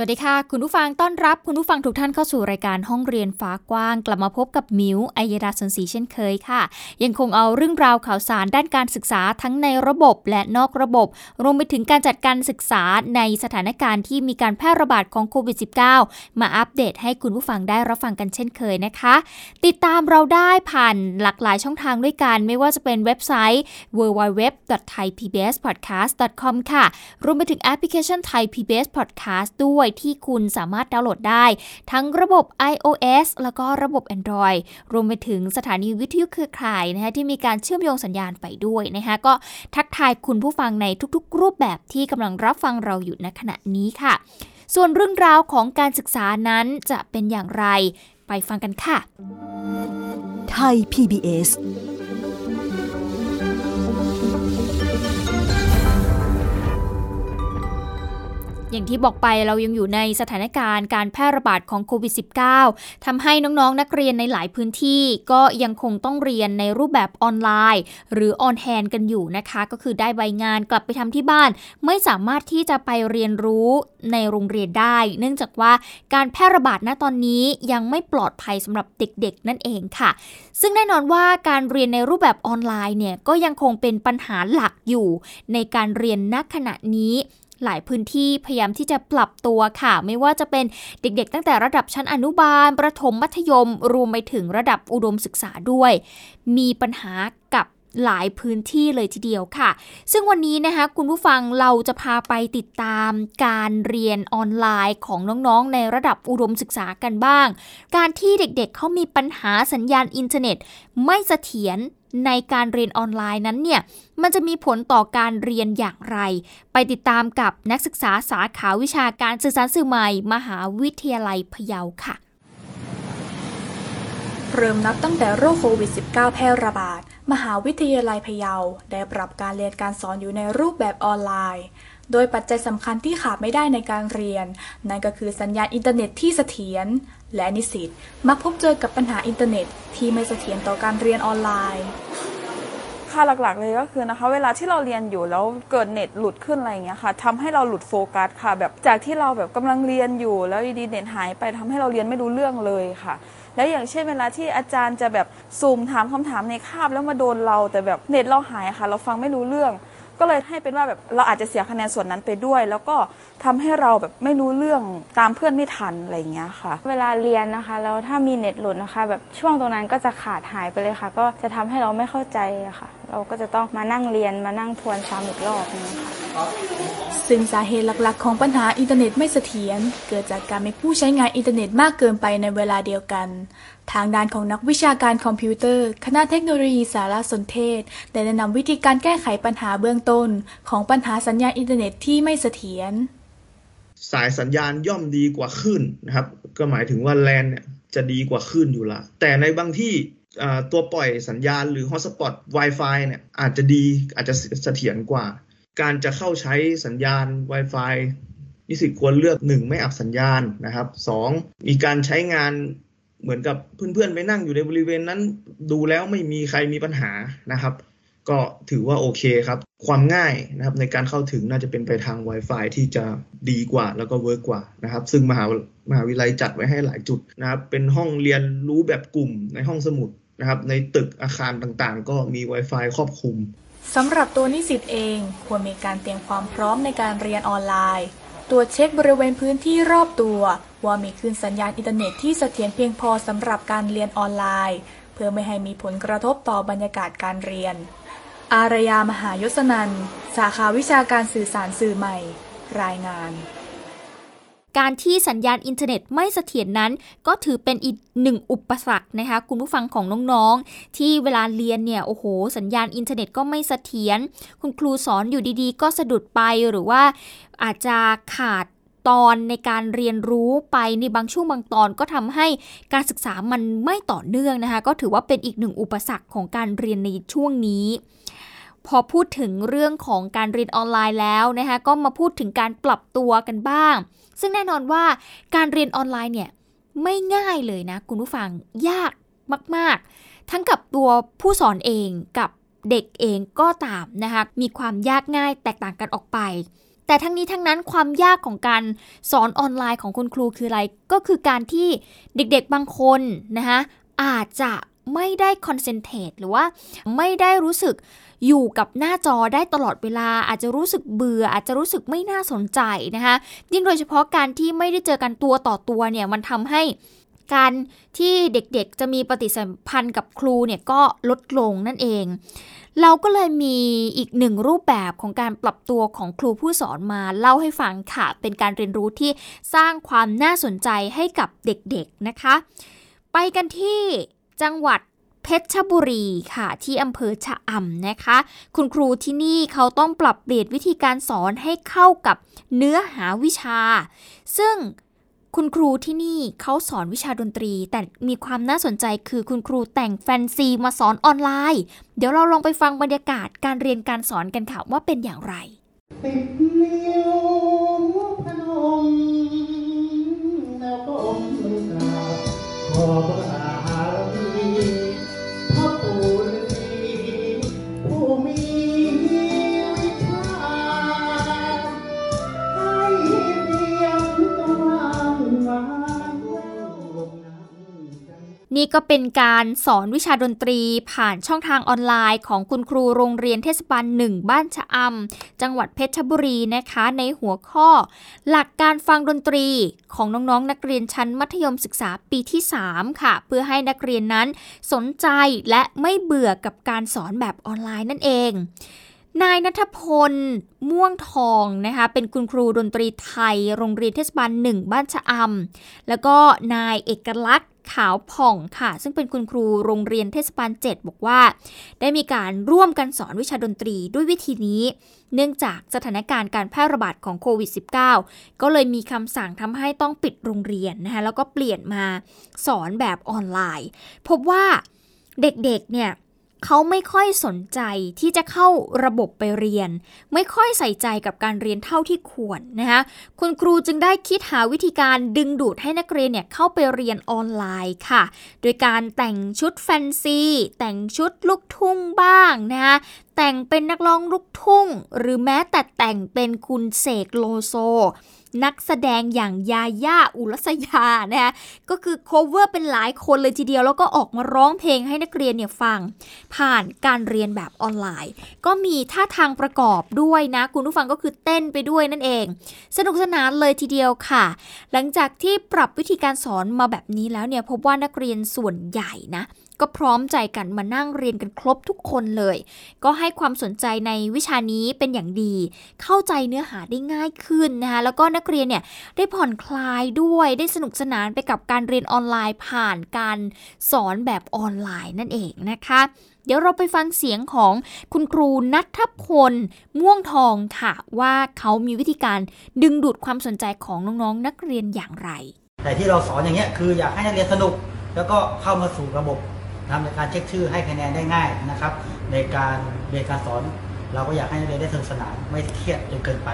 สวัสดีค่ะ คุณผู้ฟังต้อนรับคุณผู้ฟังทุกท่านเข้าสู่รายการห้องเรียนฟ้ากว้าง กลับมาพบกับมิวอัยราสนศรีเช่นเคยค่ะ ยังคงเอาเรื่องราวข่าวสารด้านการศึกษาทั้งในระบบและนอกระบบ รวมไปถึงการจัดการศึกษาในสถานการณ์ที่มีการแพร่ระบาดของโควิด -19 มาอัปเดตให้คุณผู้ฟังได้รับฟังกันเช่นเคยนะคะ ติดตามเราได้ผ่านหลากหลายช่องทางด้วยกัน ไม่ว่าจะเป็นเว็บไซต์ www.thaipbspodcast.com ค่ะรวมไปถึงแอปพลิเคชัน Thai PBS Podcast ด้วยที่คุณสามารถดาวน์โหลดได้ ทั้งระบบ iOS แล้วก็ระบบ Android รวมไปถึงสถานีวิทยุเครือข่ายนะคะที่มีการเชื่อมโยงสัญญาณไปด้วยนะคะก็ทักทายคุณผู้ฟังในทุกๆ รูปแบบที่กำลังรับฟังเราอยู่ณขณะนี้ค่ะ ส่วนเรื่องราวของการศึกษานั้นจะเป็นอย่างไร ไปฟังกันค่ะ ไทย PBS อย่างที่บอกไปเรายังอยู่ในสถานการณ์การแพร่ระบาดของโควิด -19 ทำให้น้องๆ นักเรียนในหลายพื้นที่ ก็ยังคงต้องเรียนในรูปแบบออนไลน์ หรือออนแฮนกันอยู่นะคะ ก็คือได้ใบงานกลับไปทำที่บ้าน ไม่สามารถที่จะไปเรียนรู้ในโรงเรียนได้ เนื่องจากว่าการแพร่ระบาดณตอนนี้ยังไม่ปลอดภัยสำหรับเด็กๆ นั่นเองค่ะ ซึ่งแน่นอนว่าการเรียนในรูปแบบออนไลน์เนี่ยก็ยังคงเป็นปัญหาหลักอยู่ ในการเรียนณขณะนี้ หลายพื้นที่พยายามที่จะปรับตัวค่ะ ไม่ว่าจะเป็นเด็กๆ ตั้งแต่ระดับชั้นอนุบาล ประถมมัธยม รวมไปถึงระดับอุดมศึกษาด้วย มีปัญหากับ หลายพื้นที่เลยทีเดียวค่ะ ซึ่งวันนี้นะคะคุณผู้ฟังเราจะพาไปติดตามการเรียนออนไลน์ของน้องๆ ในระดับอุดมศึกษากันบ้าง การที่เด็กๆเเขามีปัญหาสัญญาณอินเทอร์เน็ต ไม่เสถียรในการเรียนออนไลน์นั้นเนี่ย มันจะมีผลต่อการเรียนอย่างไร ไปติดตามกับนักศึกษาสาขาวิชาการสื่อสารสื่อใหม่ มหาวิทยาลัยพะเยาค่ะ เริ่มนับตั้งแต่โรคโควิด -19 แพร่ระบาด มหาวิทยาลัยพะเยาได้ปรับการเรียนการสอนอยู่ในรูปแบบออนไลน์ โดยปัจจัยสำคัญที่ขาดไม่ได้ในการเรียน นั่นก็คือสัญญาณอินเทอร์เน็ตที่เสถียรและนิสิตมักพบเจอกับปัญหาอินเทอร์เน็ตที่ไม่เสถียรต่อการเรียนออนไลน์ค่ะหลักๆเลยก็คือนะคะ เวลาที่เราเรียนอยู่แล้วเกิดเน็ตหลุดขึ้นอะไรอย่างเงี้ยค่ะทำให้เราหลุดโฟกัสค่ะ แบบจากที่เราแบบกำลังเรียนอยู่ แล้วดีเน็ตหายไปทำให้เราเรียนไม่รู้เรื่องเลยค่ะ แล้วอย่างเช่นเวลาที่อาจารย์จะแบบสุ่มถามคำถามในคาบแล้วมาโดนเราแต่แบบเน็ตเราหายค่ะ เราฟังไม่รู้เรื่อง ก็เลยให้เป็นว่าแบบเราอาจจะเสียคะแนนส่วนนั้นไปด้วย แล้วก็ทำให้เราแบบไม่รู้เรื่องตามเพื่อนไม่ทันอะไรอย่างเงี้ยค่ะ เวลาเรียนนะคะแล้วถ้ามีเน็ตหลุดนะคะ แบบช่วงตรงนั้นก็จะขาดหายไปเลยค่ะ ก็จะทำให้เราไม่เข้าใจอะค่ะ เราก็จะต้องมานั่งเรียนมานั่งทวนซ้ำอีกรอบนึงค่ะซึ่งสาเหตุหลักๆ ของปัญหาอินเทอร์เน็ตไม่เสถียรเกิดจากการมีผู้ใช้งานอินเทอร์เน็ตมากเกินไปในเวลาเดียวกัน ทางด้านของนักวิชาการคอมพิวเตอร์ คณะเทคโนโลยีสารสนเทศ ได้แนะนำวิธีการแก้ไขปัญหาเบื้องต้น ของปัญหาสัญญาณอินเทอร์เน็ตที่ไม่เสถียรสายสัญญาณย่อมดีกว่าคลื่นนะครับ ก็หมายถึงว่าแลนเนี่ยจะดีกว่าคลื่นอยู่ละแต่ในบางที่อ่า ตัวปล่อยสัญญาณหรือ hotspot Wi-Fi เนี่ยอาจจะดีอาจจะเสถียรกว่า การจะเข้าใช้สัญญาณ Wi-Fi นิสิตควรเลือก 1 ไม่อับสัญญาณนะครับ 2 มีการใช้งานเหมือนกับเพื่อนๆ ไปนั่งอยู่ในบริเวณนั้นดูแล้วไม่มีใครมีปัญหานะครับ ก็ถือว่าโอเคครับ ความง่ายนะครับในการเข้าถึงน่าจะเป็นไปทาง Wi-Fi ที่จะดีกว่าแล้วก็ work กว่านะครับ ซึ่งมหามหาวิทยาลัยจัดไว้ให้หลายจุดนะครับ เป็นห้องเรียนรู้แบบกลุ่มในห้องสมุด นะครับในตึกอาคารต่างๆ ก็มี Wi-Fi ครอบคลุมสำหรับตัวนิสิตเองควรมีการเตรียมความพร้อมในการเรียนออนไลน์ตรวจเช็คบริเวณพื้นที่รอบตัว ว่ามีคลื่นสัญญาณอินเทอร์เน็ตที่เสถียรเพียงพอสำหรับการเรียนออนไลน์ เพื่อไม่ให้มีผลกระทบต่อบรรยากาศการเรียน อารยามหายศนัน สาขาวิชาการสื่อสารสื่อใหม่ รายงาน การที่สัญญาณอินเทอร์เน็ตไม่เสถียรนั้น ก็ถือเป็นอีกหนึ่งอุปสรรคนะคะ คุณผู้ฟังของน้องๆ ที่เวลาเรียนเนี่ยโอ้โห สัญญาณอินเทอร์เน็ตก็ไม่เสถียรคุณครูสอนอยู่ดีๆ ก็สะดุดไปหรือว่าอาจจะขาดตอนในการเรียนรู้ไปในบางช่วงบางตอนก็ทำให้การศึกษามันไม่ต่อเนื่องนะคะ ก็ถือว่าเป็นอีกหนึ่งอุปสรรคของการเรียนในช่วงนี้ พอพูดถึงเรื่องของการเรียนออนไลน์แล้วนะคะก็มาพูดถึงการปรับตัวกันบ้าง ซึ่งแน่นอนว่าการเรียนออนไลน์เนี่ยไม่ง่ายเลยนะคุณผู้ฟังยากมาก ๆ ทั้งกับตัวผู้สอนเองกับเด็กเองก็ตามนะคะมีความยากง่ายแตกต่างกันออกไป แต่ทั้งนี้ทั้งนั้นความยากของการสอนออนไลน์ของคุณครูคืออะไร ก็คือการที่เด็กๆบางคนนะคะอาจจะ ไม่ได้คอนเซนเทรตหรือว่าไม่ได้รู้สึกอยู่กับหน้าจอได้ตลอดเวลา อาจจะรู้สึกเบื่อ อาจจะรู้สึกไม่น่าสนใจนะคะยิ่งโดยเฉพาะการที่ไม่ได้เจอกันตัวต่อตัวเนี่ยมันทำให้การที่เด็กๆจะมีปฏิสัมพันธ์กับครูเนี่ยก็ลดลงนั่นเอง เราก็เลยมีอีกหนึ่งรูปแบบของการปรับตัวของครูผู้สอนมาเล่าให้ฟังค่ะ เป็นการเรียนรู้ที่สร้างความน่าสนใจให้กับเด็กๆนะคะ ไปกันที่ จังหวัดเพชรบุรีค่ะ ที่อำเภอชะอำนะคะ คุณครูที่นี่เขาต้องปรับเปลี่ยนวิธีการสอนให้เข้ากับเนื้อหาวิชา ซึ่งคุณครูที่นี่เขาสอนวิชาดนตรี แต่มีความน่าสนใจคือคุณครูแต่งแฟนซีมาสอนออนไลน์ เดี๋ยวเราลองไปฟังบรรยากาศการเรียนการสอนกันค่ะว่าเป็นอย่างไรติดนิ้วพนมแล้วก็อมกราบขอบ นี่ก็เป็นการสอนวิชาดนตรีผ่านช่องทางออนไลน์ ของคุณครูโรงเรียนเทศบาลหนึ่งบ้านชะอำจังหวัดเพชรบุรีนะคะ ในหัวข้อ หลักการฟังดนตรีของน้องๆนนักเรียนชั้นมัธยมศึกษาปีที่ 3 ค่ะ เพื่อให้นักเรียนนั้นสนใจและไม่เบื่อกับการสอนแบบออนไลน์นั่นเอง นายนัทพล ม่วงทองนะคะ เป็นคุณครูดนตรีไทย โรงเรียนเทศบาลหนึ่งบ้านชะอำ แล้วก็นายเอกลักษณ์ขาวผ่องค่ะ ซึ่งเป็นคุณครูโรงเรียนเทศบาล 7 บอกว่า ได้มีการร่วมกันสอนวิชาดนตรีด้วยวิธีนี้ เนื่องจากสถานการณ์การแพร่ระบาดของโควิด -19 ก็เลยมีคำสั่งทำให้ต้องปิดโรงเรียนนะคะแล้วก็เปลี่ยนมาสอนแบบออนไลน์ พบว่าเด็กๆเนี่ย เขาไม่ค่อยสนใจที่จะเข้าระบบไปเรียน ไม่ค่อยใส่ใจกับการเรียนเท่าที่ควรนะคะคุณครูจึงได้คิดหาวิธีการดึงดูดให้นักเรียนเนี่ยเข้าไปเรียนออนไลน์ค่ะ โดยการแต่งชุดแฟนซีแต่งชุดลูกทุ่งบ้างนะคะแต่งเป็นนักร้องลูกทุ่ง หรือแม้แต่แต่งเป็นคุณเสกโลโซ นักแสดงอย่างยาย่าอุรัสยานะคะก็คือ cover เป็นหลายคนเลยทีเดียว แล้วก็ออกมาร้องเพลงให้นักเรียนเนี่ยฟัง ผ่านการเรียนแบบออนไลน์ ก็มีท่าทางประกอบด้วยนะ คุณผู้ฟังก็คือเต้นไปด้วยนั่นเอง สนุกสนานเลยทีเดียวค่ะ หลังจากที่ปรับวิธีการสอนมาแบบนี้แล้วเนี่ยพบว่านักเรียนส่วนใหญ่นะ ก็พร้อมใจกันมานั่งเรียนกันครบทุกคนเลย ก็ให้ความสนใจในวิชานี้เป็นอย่างดี เข้าใจเนื้อหาได้ง่ายขึ้นนะคะแล้วก็นักเรียนเนี่ยได้ผ่อนคลายด้วยได้สนุกสนานไปกับการเรียนออนไลน์ผ่านการสอนแบบออนไลน์นั่นเองนะคะ เดี๋ยวเราไปฟังเสียงของคุณครูนัทพล ม่วงทองค่ะ ว่าเขามีวิธีการดึงดูดความสนใจของน้องๆนักเรียนอย่างไร แต่ที่เราสอนอย่างเงี้ยคืออยากให้นักเรียนสนุก แล้วก็เข้ามาสู่ระบบ ทำในการเช็คชื่อให้คะแนนได้ง่ายนะครับ ในการเรียนการสอนเราก็อยากให้นักเรียนได้สนุกสนานไม่เครียดจนเกินไป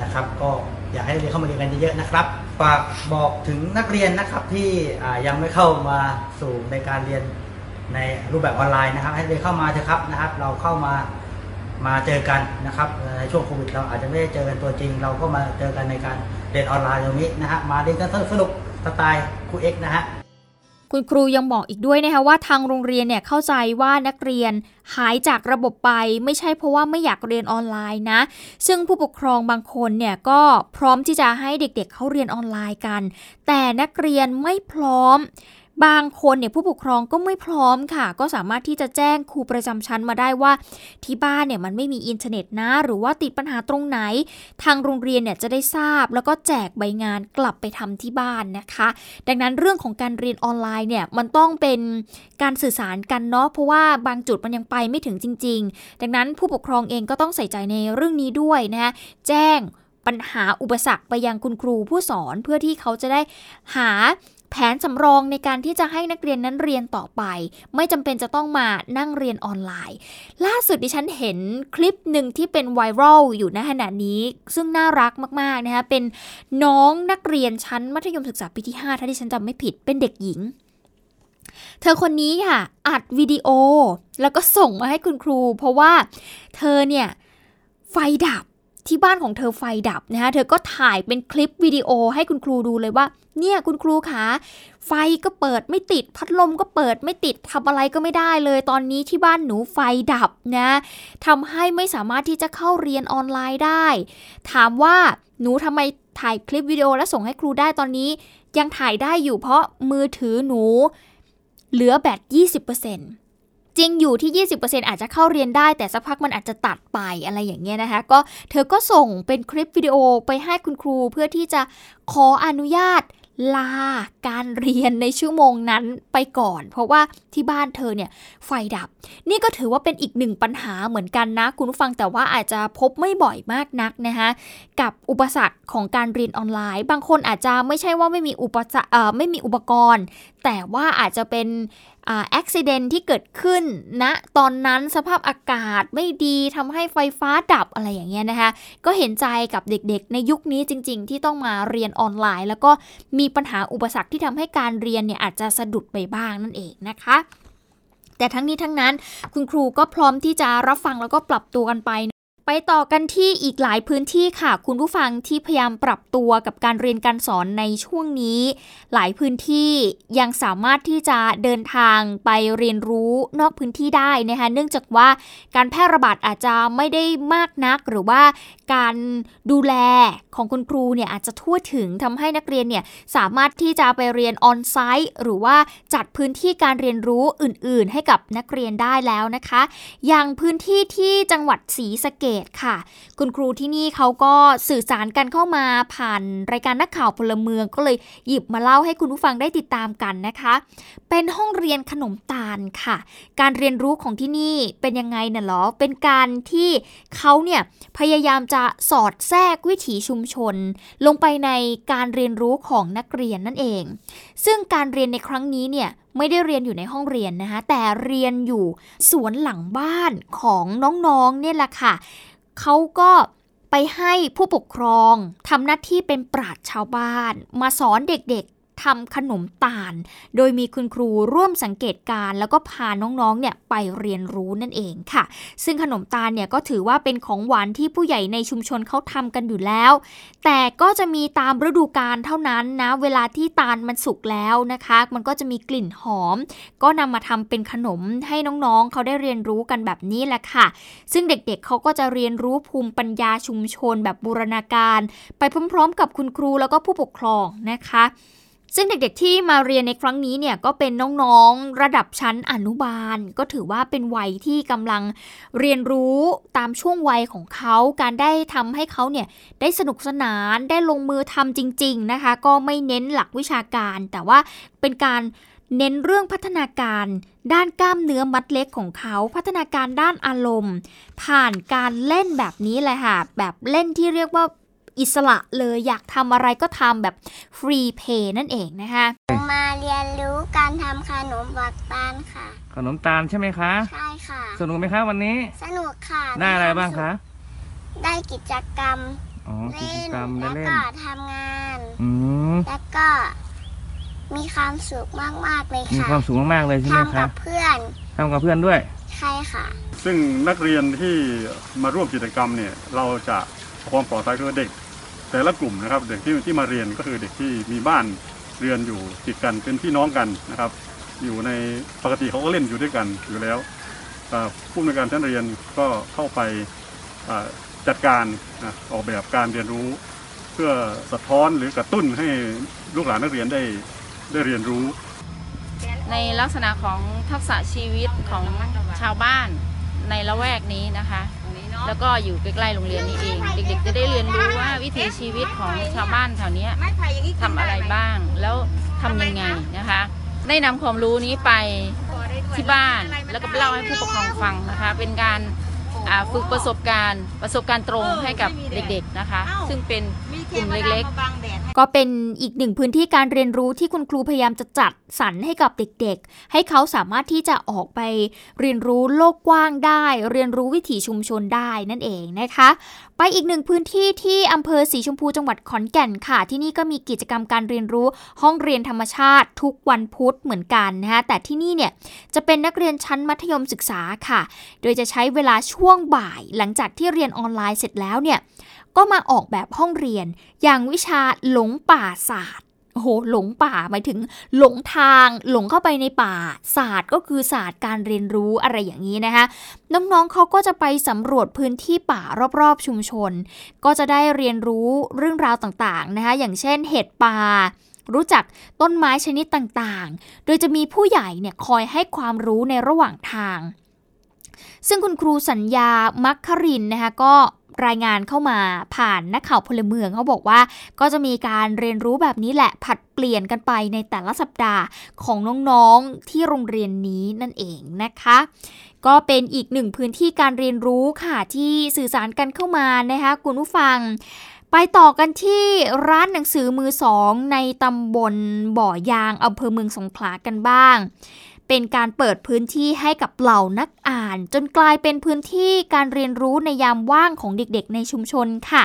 นะครับ ก็อยากให้นักเรียนเข้ามาเรียนกันเยอะๆนะครับฝากบอกถึงนักเรียนนะครับที่ยังไม่เข้ามาสู่ในการเรียนในรูปแบบออนไลน์นะครับ ให้เรียนเข้ามาเถอะครับนะครับ เราเข้ามามาเจอกันนะครับในช่วงโควิดเราอาจจะไม่ได้เจอกันตัวจริง เราก็มาเจอกันในการเรียนออนไลน์ตรงนี้นะฮะมาเรียนกันสนุกสไตล์ครูเอ็กนะฮะ คุณครูยังบอกอีกด้วยนะคะว่าทางโรงเรียนเนี่ยเข้าใจว่านักเรียนหายจากระบบไป ไม่ใช่เพราะว่าไม่อยากเรียนออนไลน์นะ ซึ่งผู้ปกครองบางคนเนี่ยก็พร้อมที่จะให้เด็กๆเขาเรียนออนไลน์กัน แต่นักเรียนไม่พร้อม บางคนเนี่ยผู้ปกครองก็ไม่พร้อมค่ะ ก็สามารถที่จะแจ้งครูประจำชั้นมาได้ว่า ที่บ้านเนี่ยมันไม่มีอินเทอร์เน็ตนะ หรือว่าติดปัญหาตรงไหน ทางโรงเรียนเนี่ยจะได้ทราบ แล้วก็แจกใบงานกลับไปทำที่บ้านนะคะ ดังนั้นเรื่องของการเรียนออนไลน์เนี่ยมันต้องเป็นการสื่อสารกันเนาะเพราะว่าบางจุดมันยังไปไม่ถึงจริง ๆ ดังนั้นผู้ปกครองเองก็ต้องใส่ใจในเรื่องนี้ด้วยนะคะแจ้งปัญหาอุปสรรคไปยังคุณครูผู้สอนเพื่อที่เขาจะได้หา แผนสำรองในการที่จะให้นักเรียนนั้นเรียนต่อไป ไม่จำเป็นจะต้องมานั่งเรียนออนไลน์ ล่าสุดดิฉันเห็นคลิปหนึ่งที่เป็นไวรัลอยู่ณขณะนี้ ซึ่งน่ารักมากๆนะคะเป็นน้องนักเรียนชั้นมัธยมศึกษาปีที่ 5 ถ้าดิฉันจำไม่ผิดเป็นเด็กหญิง เธอคนนี้ค่ะ อัดวิดีโอ แล้วก็ส่งมาให้คุณครู เพราะว่าเธอเนี่ยไฟดับ ที่บ้านของเธอไฟดับนะคะเธอก็ถ่ายเป็นคลิปวิดีโอให้คุณครูดูเลยว่า เนี่ยคุณครูคะไฟก็เปิดไม่ติด พัดลมก็เปิดไม่ติดทำอะไรก็ไม่ได้เลย ตอนนี้ที่บ้านหนูไฟดับนะทำให้ไม่สามารถที่จะเข้าเรียนออนไลน์ได้ ถามว่าหนูทำไมถ่ายคลิปวิดีโอและส่งให้ครูได้ตอนนี้ ยังถ่ายได้อยู่เพราะมือถือหนู เหลือแบต20% จริงอยู่ที่ 20%อาจจะเข้าเรียนได้แต่สักพักมันอาจจะตัดไปอะไรอย่างเงี้ยนะคะ ก็เธอก็ส่งเป็นคลิปวิดีโอไปให้คุณครูเพื่อที่จะขออนุญาตลาการเรียนในชั่วโมงนั้นไปก่อน เพราะว่าที่บ้านเธอเนี่ยไฟดับ นี่ก็ถือว่าเป็นอีกหนึ่งปัญหาเหมือนกันนะ คุณผู้ฟังแต่ว่าอาจจะพบไม่บ่อยมากนักนะคะกับอุปสรรคของการเรียนออนไลน์ บางคนอาจจะไม่ใช่ว่าไม่มีอุปสรรคไม่มีอุปกรณ์ แต่ว่าอาจจะเป็น อ่าอุบิเหตุที่เกิดขึ้นณนะตอนนั้นสภาพอากาศไม่ดีทำให้ไฟฟ้าดับอะไรอย่างเงี้ยนะคะ ก็เห็นใจกับเด็กๆ ในยุคนี้จริง ๆ ที่ต้องมาเรียนออนไลน์ แล้วก็มีปัญหาอุปสรรคที่ทำให้การเรียนเนี่ยอาจจะสะดุดไปบ้างนั่นเองนะคะแต่ทั้งนี้ทั้งนั้นคุณครูก็พร้อมที่จะรับฟังแล้วก็ปรับตัวกันไป ไปต่อกันที่อีกหลายพื้นที่ค่ะ คุณผู้ฟังที่พยายามปรับตัวกับการเรียนการสอนในช่วงนี้ หลายพื้นที่ยังสามารถที่จะเดินทางไปเรียนรู้นอกพื้นที่ได้นะคะเนื่องจากว่าการแพร่ระบาดอาจจะไม่ได้มากนัก หรือว่าการดูแลของคุณครูเนี่ยอาจจะทั่วถึงทำให้นักเรียนเนี่ยสามารถที่จะไปเรียนออนไซต์หรือว่าจัดพื้นที่การเรียนรู้อื่น ๆ ให้กับนักเรียนได้แล้วนะคะ อย่างพื้นที่ที่จังหวัดศรีสะเกดค่ะ คุณครูที่นี่เขาก็สื่อสารกันเข้ามาผ่านรายการนักข่าวพลเมืองก็เลยหยิบมาเล่าให้คุณผู้ฟังได้ติดตามกันนะคะ เป็นห้องเรียนขนมตาลค่ะ การเรียนรู้ของที่นี่เป็นยังไงน่ะหรอ เป็นการที่เขาเนี่ยพยายามจะสอดแทรกวิถีชุมชน ลงไปในการเรียนรู้ของนักเรียนนั่นเอง ซึ่งการเรียนในครั้งนี้เนี่ย ไม่ได้เรียนอยู่ในห้องเรียนนะคะแต่เรียนอยู่สวนหลังบ้านของน้องๆเนี่ยแหละค่ะเขาก็ไปให้ผู้ปกครองทำหน้าที่เป็นปราชญ์ชาวบ้าน มาสอนเด็กๆ ทำขนมตาล โดยมีคุณครูร่วมสังเกตการ์แล้วก็พาน้องๆ เนี่ยไปเรียนรู้นั่นเองค่ะ ซึ่งขนมตาลเนี่ยก็ถือว่าเป็นของหวานที่ผู้ใหญ่ในชุมชนเขาทำกันอยู่แล้ว แต่ก็จะมีตามฤดูกาลเท่านั้นนะ เวลาที่ตาลมันสุกแล้วนะคะ มันก็จะมีกลิ่นหอม ก็นำมาทำเป็นขนมให้น้องๆ เขาได้เรียนรู้กันแบบนี้แหละค่ะ ซึ่งเด็กๆเเขาก็จะเรียนรู้ภูมิปัญญาชุมชนแบบบูรณาการ ไปพร้อมๆ กับคุณครูแล้วก็ผู้ปกครองนะคะ ซึ่งเด็กๆที่มาเรียนในครั้งนี้เนี่ยก็เป็นน้องๆระดับชั้นอนุบาล ก็ถือว่าเป็นวัยที่กำลังเรียนรู้ตามช่วงวัยของเขาการได้ทำให้เขาเนี่ยได้สนุกสนานได้ลงมือทำจริง ๆนะคะ ก็ไม่เน้นหลักวิชาการ แต่ว่าเป็นการเน้นเรื่องพัฒนาการด้านกล้ามเนื้อมัดเล็กของเขา พัฒนาการด้านอารมณ์ ผ่านการเล่นแบบนี้เลยค่ะแบบเล่นที่เรียกว่า อิสระเลยอยากทำอะไรก็ทำแบบฟรีเพย์นั่นเองนะคะมาเรียนรู้การทำขนมบักตาลค่ะ ขนมตาลใช่ไหมคะ ใช่ค่ะ สนุกไหมคะวันนี้ สนุกค่ะได้อะไรบ้างคะ ได้กิจกรรมอ๋อกิจเล่นกรรมได้แล้วเล่นก็ทำงานอืมแล้วก็มีความสุขมากๆเลยมีค่ะความสุขมากๆเลยใช่ไหมทำคะกับเพื่อนทำกับเพื่อนด้วย ใช่ค่ะ ซึ่งนักเรียนที่มาร่วมกิจกรรมเนี่ย เราจะเอาความปลอดภัยคือเด็ก แต่ละกลุ่มนะครับ เด็กที่ที่มาเรียนก็คือเด็กที่มีบ้านเรียนอยู่ติดกันเป็นพี่น้องกันนะครับ อยู่ในปกติเขาก็เล่นอยู่ด้วยกันอยู่แล้วผู้ในวยการชั้นเรียนก็เข้าไปจัดการออกแบบการเรียนรู้ เพื่อสะท้อนหรือกระตุ้นให้ลูกหลานนักเรียนได้ได้เรียนรู้ ในลักษณะของทักษะชีวิตของชาวบ้านในละแวกนี้นะคะ แล้วก็อยู่ใกล้ๆโรงเรียนนี้เอง เด็กๆ จะได้เรียนรู้ว่าวิถีชีวิตของชาวบ้านแถวเนี้ยทำอะไรบ้าง แล้วทำยังไงนะคะ ได้นำความรู้นี้ไปที่บ้านแล้วก็เล่าให้ผู้ปกครองฟังนะคะ เป็นการฝึกประสบการณ์ประสบการณ์ตรงให้กับเด็กๆนะคะ ซึ่งเป็น กลุ่มเล็กๆ ก็เป็นอีกหนึ่งพื้นที่การเรียนรู้ที่คุณครูพยายามจะจัดสรรให้กับเด็กๆ ให้เขาสามารถที่จะออกไปเรียนรู้โลกกว้างได้ เรียนรู้วิถีชุมชนได้นั่นเองนะคะ ไปอีกหนึ่งพื้นที่ที่อำเภอสีชมพูจังหวัดขอนแก่นค่ะ ที่นี่ก็มีกิจกรรมการเรียนรู้ห้องเรียนธรรมชาติทุกวันพุธเหมือนกันนะคะแต่ที่นี่เนี่ยจะเป็นนักเรียนชั้นมัธยมศึกษาค่ะ โดยจะใช้เวลาช่วงบ่าย หลังจากที่เรียนออนไลน์เสร็จแล้วเนี่ย ก็มาออกแบบห้องเรียน อย่างวิชาหลงป่าศาสตร์โอ้โหหลงป่าหมายถึงหลงทางหลงเข้าไปในป่าศาสตร์ก็คือศาสตร์การเรียนรู้อะไรอย่างนี้นะคะน้องๆเขาก็จะไปสำรวจพื้นที่ป่ารอบๆชุมชน ก็จะได้เรียนรู้เรื่องราวต่างๆนะคะอย่างเช่นเห็ดป่ารู้จักต้นไม้ชนิดต่างๆ โดยจะมีผู้ใหญ่เนี่ยคอยให้ความรู้ในระหว่างทาง ซึ่งคุณครูสัญญามัคครินนะคะก็ รายงานเข้ามาผ่านนักข่าวพลเมืองเขาบอกว่า ก็จะมีการเรียนรู้แบบนี้แหละผัดเปลี่ยนกันไปในแต่ละสัปดาห์ของน้องๆที่โรงเรียนนี้นั่นเองนะคะ ก็เป็นอีกหนึ่งพื้นที่การเรียนรู้ค่ะที่สื่อสารกันเข้ามานะคะคุณผู้ฟังไปต่อกันที่ร้านหนังสือมือสองในตำบลบ่อยางอำเภอเมืองสงขลากันบ้าง เป็นการเปิดพื้นที่ให้กับเหล่านักอ่าน จนกลายเป็นพื้นที่การเรียนรู้ในยามว่างของเด็กๆ ในชุมชนค่ะ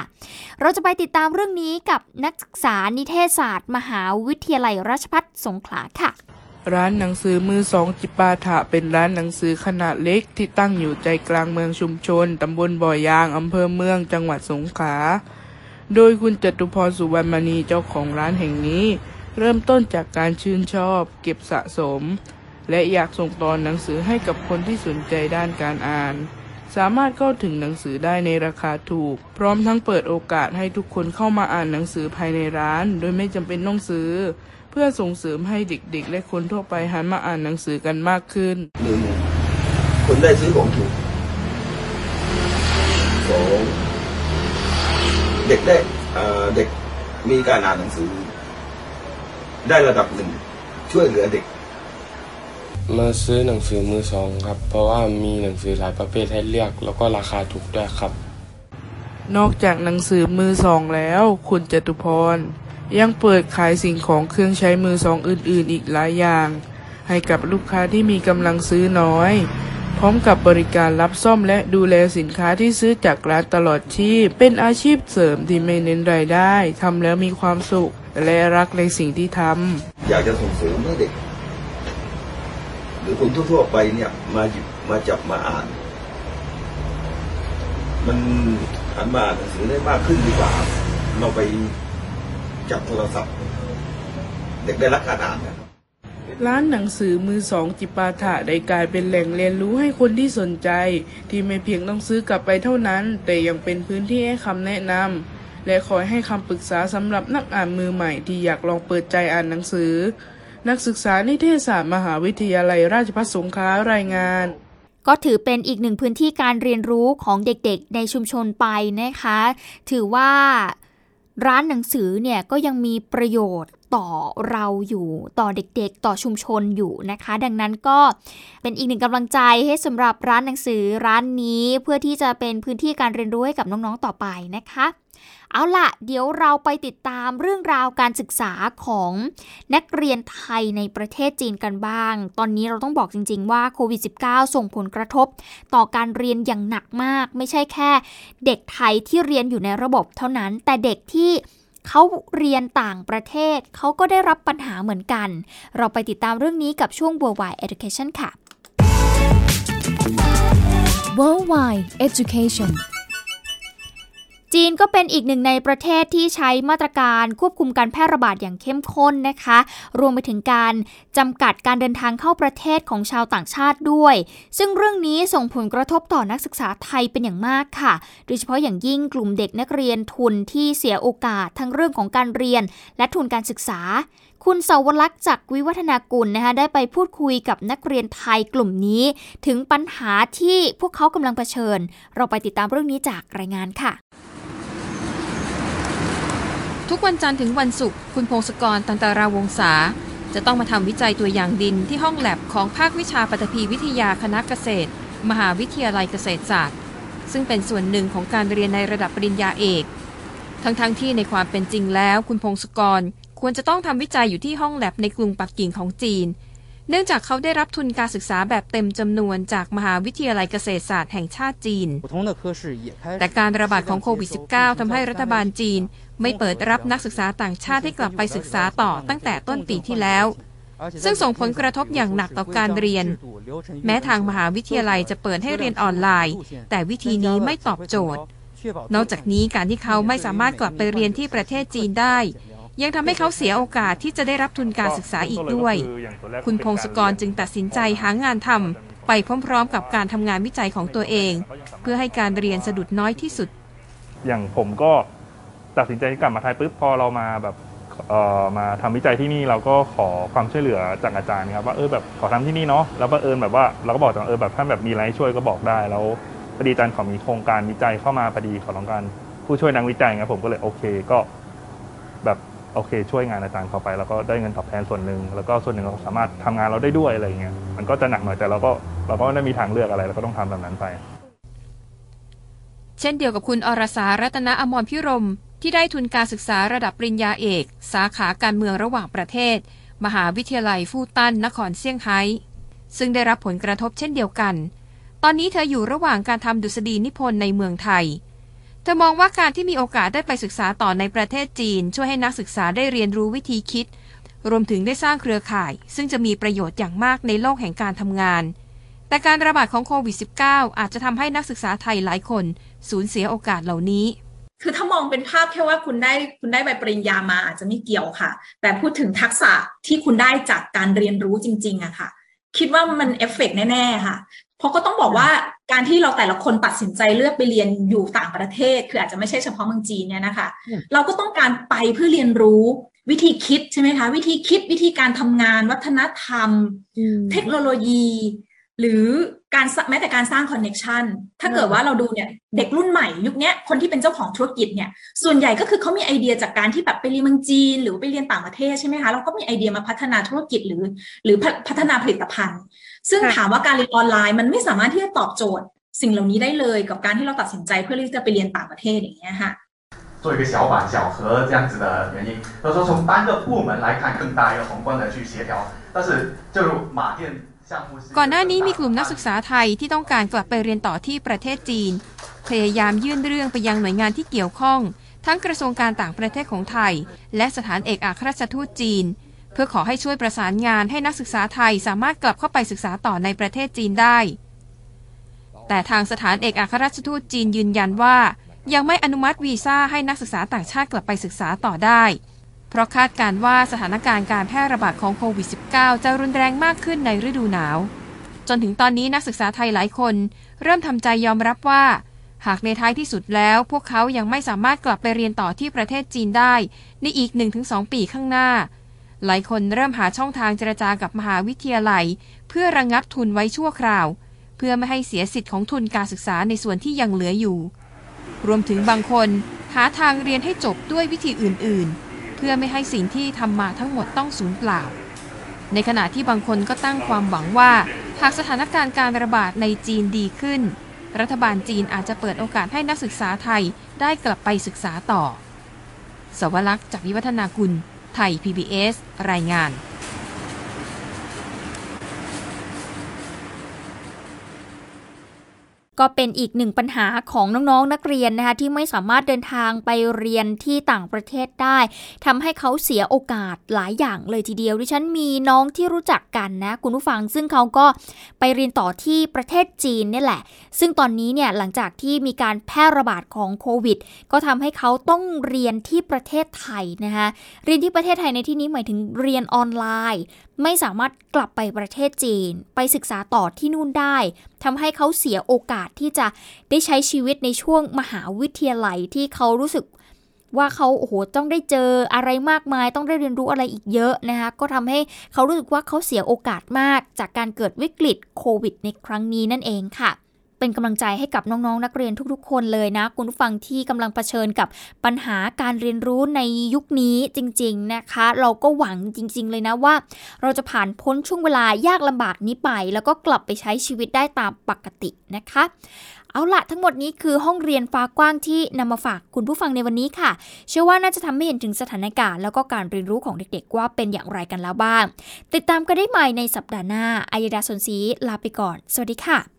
เราจะไปติดตามเรื่องนี้กับนักศึกษานิเทศศาสตร์ มหาวิทยาลัยราชภัฏสงขลาค่ะ ร้านหนังสือมือสองจิปาถะเป็นร้านหนังสือขนาดเล็กที่ตั้งอยู่ใจกลางเมืองชุมชนตำบลบ่อยางอำเภอเมืองจังหวัดสงขลาโดยคุณจตุพรสุวรรณมณีเจ้าของร้านแห่งนี้ เริ่มต้นจากการชื่นชอบ เก็บสะสม และอยากส่งต่อนหนังสือให้กับคนที่สนใจด้านการอ่าน สามารถเข้าถึงหนังสือได้ในราคาถูก พร้อมทั้งเปิดโอกาสให้ทุกคนเข้ามาอ่านหนังสือภายในร้าน โดยไม่จำเป็นต้องซื้อ เพื่อส่งเสริมให้เด็กๆ และคนทั่วไปหันมาอ่านหนังสือกันมากขึ้นหนึ่งคนได้ซื้อของถูกสองเด็กได้เอ่อเด็กมีการอ่านหนังสือ ได้ระดับหนึ่งช่วยเหลือเด็ก มาซื้อหนังสือมือสองครับ เพราะว่ามีหนังสือหลายประเภทให้เลือก แล้วก็ราคาถูกด้วยครับ นอกจากหนังสือมือสองแล้ว คุณจตุพร ยังเปิดขายสิ่งของเครื่องใช้มือสองอื่น ๆ อีกหลายอย่าง ให้กับลูกค้าที่มีกำลังซื้อน้อย พร้อมกับบริการรับซ่อมและดูแลสินค้าที่ซื้อจากร้านตลอดชีพ เป็นอาชีพเสริมที่ไม่เน้นรายได้ทำแล้วมีความสุข และรักในสิ่งที่ทำอยากจะส่งเสริมให้เด็กห รือคนทั่วๆไปเนี่ยมาหยิบมาจับมาอ่าน มันหันมาอ่านหนังสือได้มากขึ้นดีกว่า เราไปจับโทรศัพท์ เด็กได้รักการอ่านนะครับร้านหนังสือมือสองจิปาถะได้กลายเป็นแหล่งเรียนรู้ให้คนที่สนใจ ที่ไม่เพียงต้องซื้อกลับไปเท่านั้น แต่ยังเป็นพื้นที่ให้คำแนะนำและคอยให้คำปรึกษาสำหรับนักอ่านมือใหม่ที่อยากลองเปิดใจอ่านหนังสือ นักศึกษานิเทศศาสตร์มหาวิทยาลัยราชภัฏสงขลารายงาน ก็ถือเป็นอีกหนึ่งพื้นที่การเรียนรู้ของเด็กๆ ในชุมชนไปนะคะ ถือว่าร้านหนังสือเนี่ยก็ยังมีประโยชน์ต่อเราอยู่ต่อเด็กๆ ต่อชุมชนอยู่นะคะ ดังนั้นก็เป็นอีกหนึ่งกำลังใจให้สำหรับร้านหนังสือร้านนี้เพื่อที่จะเป็นพื้นที่การเรียนรู้ให้กับน้องๆต่อไปนะคะ เอาล่ะ เดี๋ยวเราไปติดตามเรื่องราวการศึกษาของนักเรียนไทยในประเทศจีนกันบ้าง ตอนนี้เราต้องบอกจริง ๆ ว่าโควิด -19 ส่งผลกระทบ ต่อการเรียนอย่างหนักมาก ไม่ใช่แค่ เด็กไทยที่เรียนอยู่ในระบบเท่านั้น แต่เด็กที่เขาเรียนต่างประเทศ เขาก็ได้รับปัญหาเหมือนกัน เราไปติดตามเรื่องนี้กับช่วง Worldwide Education ค่ะ Worldwide Education จีนก็เป็นอีกหนึ่งในประเทศที่ใช้มาตรการควบคุมการแพร่ระบาดอย่างเข้มข้นนะคะ รวมไปถึงการจำกัดการเดินทางเข้าประเทศของชาวต่างชาติด้วย ซึ่งเรื่องนี้ส่งผลกระทบต่อนักศึกษาไทยเป็นอย่างมากค่ะ โดยเฉพาะอย่างยิ่งกลุ่มเด็กนักเรียนทุนที่เสียโอกาสทั้งเรื่องของการเรียน และทุนการศึกษา คุณสาวลักษณ์จากวิวัฒนากุลนะคะได้ไปพูดคุยกับนักเรียนไทยกลุ่มนี้ ถึงปัญหาที่พวกเขากำลังเผชิญ เราไปติดตามเรื่องนี้จากรายงานค่ะ ทุกวันจันทร์ถึงวันศุกร์คุณพงศกรตันตาราวงศาจะต้องมาทำวิจัยตัวอย่างดินที่ห้องแลบของภาควิชาปฐพีวิทยาคณะเกษตร มหาวิทยาลัยเกษตรศาสตร์ ซึ่งเป็นส่วนหนึ่งของการเรียนในระดับปริญญาเอก ทั้งๆทที่ในความเป็นจริงแล้ว คุณพงศกรควรจะต้องทำวิจัยอยู่ที่ห้องแลบในกรุงปักกิ่งของจีน เนื่องจากเขาได้รับทุนการศึกษาแบบเต็มจำนวนจากมหาวิทยาลัยเกษตรศาสตร์แห่งชาติจีน แต่การระบาดของโควิด -19 ทำให้รัฐบาลจีน ไม่เปิดรับนักศึกษาต่างชาติให้กลับไปศึกษาต่อตั้งแต่ต้นปีที่แล้ว ซึ่งส่งผลกระทบอย่างหนักต่อการเรียน แม้ทางมหาวิทยาลัยจะเปิดให้เรียนออนไลน์ แต่วิธีนี้ไม่ตอบโจทย์ นอกจากนี้การที่เขาไม่สามารถกลับไปเรียนที่ประเทศจีนได้ ยังทำให้เขาเสียโอกาสที่จะได้รับทุนการศึกษาอีกด้วย คุณพงศกรจึงตัดสินใจหางานทำไปพร้อมๆ กับการทำงานวิจัยของตัวเอง เพื่อให้การเรียนสะดุดน้อยที่สุด อย่างผมก็ตัดสินใจกลับมาไทยปุ๊บพอเรามาแบบเออมาทำวิจัยที่นี่เราก็ขอความช่วยเหลือจากอาจารย์ครับว่าเออแบบขอทำที่นี่เนาะแล้วบังเอิญแบบว่าเราก็บอกจารย์เออแบบถ้าแบบมีอะไรช่วยก็บอกได้แล้วพอดีอาจารย์ขามีโครงการวิจัยเข้ามาพอดีขาต้องการผู้ช่วยนักวิจัยครับผมก็เลยโอเคก็ แบบ โอเค ช่วยงานอาจารย์เขาไป แล้วก็ได้เงินตอบแทนส่วนหนึ่งแล้วก็ส่วนหนึ่งเราสามารถทำงานเราได้ด้วยอะไรเงี้ยมันก็จะหนักหน่อยแต่เราก็เราก็ไม่ได้มีทางเลือกอะไรเราก็ต้องทำแบบนั้นไป เช่นเดียวกับคุณอรสารัตนอมรพิรมที่ได้ทุนการศึกษาระดับปริญญาเอก สาขาการเมืองระหว่างประเทศ มหาวิทยาลัยฟู่ตันนครเซี่ยงไฮ้ซึ่งได้รับผลกระทบเช่นเดียวกัน ตอนนี้เธออยู่ระหว่างการทำดุษฎีนิพนธ์ในเมืองไทย ธอมองว่าการที่มีโอกาสได้ไปศึกษาต่อในประเทศจีน ช่วยให้นักศึกษาได้เรียนรู้วิธีคิด รวมถึงได้สร้างเครือข่าย ซึ่งจะมีประโยชน์อย่างมากในโลกแห่งการทำงาน แต่การระบาดของโควิด -19 อาจจะทำให้นักศึกษาไทยหลายคน สูญเสียโอกาสเหล่านี้ คือถ้ามองเป็นภาพแค่ว่าคุณได้คุณได้ใบปริญญามาอาจจะไม่เกี่ยวค่ะ แต่พูดถึงทักษะที่คุณได้จากการเรียนรู้จริงๆอะค่ะคิดว่ามันเอฟเฟกแน่ ๆ ค่ะ เพราะก็ต้องบอกว่าการที่เราแต่ละคนตัดสินใจเลือกไปเรียนอยู่ต่างประเทศ คืออาจจะไม่ใช่เฉพาะเมืองจีนเนี่ยนะคะ เราก็ต้องการไปเพื่อเรียนรู้วิธีคิดใช่ไหมคะ วิธีคิดวิธีการทำงาน วัฒนธรรม เทคโนโลยี หรือการสแม้แต่การสร้างคอนเน็ชันถ้าเกิดว่าเราดูเนี่ยเด็กรุ่นใหม่ ยุคนี้คนที่เป็นเจ้าของธุรกิจเนี่ย ส่วนใหญ่ก็คือเขามีไอเดียจากการที่แบบไปเรียนเมืองจีน หรือไปเรียนต่างประเทศใช่ไหมคะเราก็มีไอเดียมาพัฒนาธุรกิจหรือ หรือพัฒนาผลิตภัณฑ์ ซึ่งถามว่าการเรียนออนไลน์มันไม่สามารถที่จะตอบโจทย์ สิ่งเหล่านี้ได้เลยกับการที่เราตัดสินใจเพื่อที่จะไปเรียนต่างประเทศอย่างเงี้ยค่ะ做一个小板小和这样子的原因，就是说从单个部门来看更大一个宏观的去协调，但是正如马店。ก่อนหน้านี้มีกลุ่มนักศึกษาไทยที่ต้องการกลับไปเรียนต่อที่ประเทศจีน พยายามยื่นเรื่องไปยังหน่วยงานที่เกี่ยวข้อง ทั้งกระทรวงการต่างประเทศของไทย และสถานเอกอัครราชทูตจีน เพื่อขอให้ช่วยประสานงานให้นักศึกษาไทยสามารถกลับเข้าไปศึกษาต่อในประเทศจีนได้ แต่ทางสถานเอกอัครราชทูตจีนยืนยันว่า ยังไม่อนุมัติวีซ่าให้นักศึกษาต่างชาติกลับไปศึกษาต่อได้ เพราะคาดการว่าสถานการณ์การแพร่ระบาดของโควิด -19 จะรุนแรงมากขึ้นในฤดูหนาว จนถึงตอนนี้นักศึกษาไทยหลายคน เริ่มทำใจยอมรับว่าหากในท้ายที่สุดแล้วพวกเขายังไม่สามารถกลับไปเรียนต่อที่ประเทศจีนได้ ในอีก 1-2 ปีข้างหน้า หลายคนเริ่มหาช่องทางเจรจากับมหาวิทยาลัย เพื่อระงงับทุนไว้ชั่วคราว เพื่อไม่ให้เสียสิทธิ์ของทุนการศึกษาในส่วนที่ยังเหลืออยู่ รวมถึงบางคนหาทางเรียนให้จบด้วยวิธีอื่นๆ เพื่อไม่ให้สิ่งที่ทำมาทั้งหมดต้องสูญเปล่า ในขณะที่บางคนก็ตั้งความหวังว่า หากสถานการณ์การระบาดในจีนดีขึ้น รัฐบาลจีนอาจจะเปิดโอกาสให้นักศึกษาไทยได้กลับไปศึกษาต่อ สวรักษ์จากวิวัฒนากุล ไทย PBS รายงาน ก็เป็นอีกหนึ่งปัญหาของน้องๆนนักเรียนนะคะที่ไม่สามารถเดินทางไปเรียนที่ต่างประเทศได้ทำให้เขาเสียโอกาสหลายอย่างเลยทีเดียวดิฉันมีน้องที่รู้จักกันนะคุณผู้ฟังซึ่งเขาก็ไปเรียนต่อที่ประเทศจีนนี่แหละ ซึ่งตอนนี้เนี่ยหลังจากที่มีการแพร่ระบาดของโควิด ก็ทำให้เขาต้องเรียนที่ประเทศไทยนะคะเรียนที่ประเทศไทยในที่นี้หมายถึงเรียนออนไลน์ ไม่สามารถกลับไปประเทศจีน ไปศึกษาต่อที่นู่นได้ทำให้เขาเสียโอกาสที่จะได้ใช้ชีวิตในช่วงมหาวิทยาลัยที่เขารู้สึกว่าเขาโอ้โหต้องได้เจออะไรมากมาย ต้องได้เรียนรู้อะไรอีกเยอะนะคะก็ทำให้เขารู้สึกว่าเขาเสียโอกาสมากจากการเกิดวิกฤตโควิดในครั้งนี้นั่นเองค่ะ เป็นกำลังใจให้กับน้องๆนนักเรียนทุกๆ คนเลยนะ คุณผู้ฟังที่กำลังเผชิญกับปัญหาการเรียนรู้ในยุคนี้จริง ๆนะคะ เราก็หวังจริง ๆ เลยนะว่า เราจะผ่านพ้นช่วงเวลายากลำบากนี้ไป แล้วก็กลับไปใช้ชีวิตได้ตามปกตินะคะเอาละทั้งหมดนี้คือห้องเรียนฟ้ากว้างที่นำมาฝากคุณผู้ฟังในวันนี้ค่ะ เชื่อว่าน่าจะทำให้เห็นถึงสถานการณ์ แล้วก็การเรียนรู้ของเด็กๆ ว่าเป็นอย่างไรกันแล้วบ้าง ติดตามกันได้ใหม่ในสัปดาห์หน้าอายดาสนศรีลาไปก่อน สวัสดีค่ะ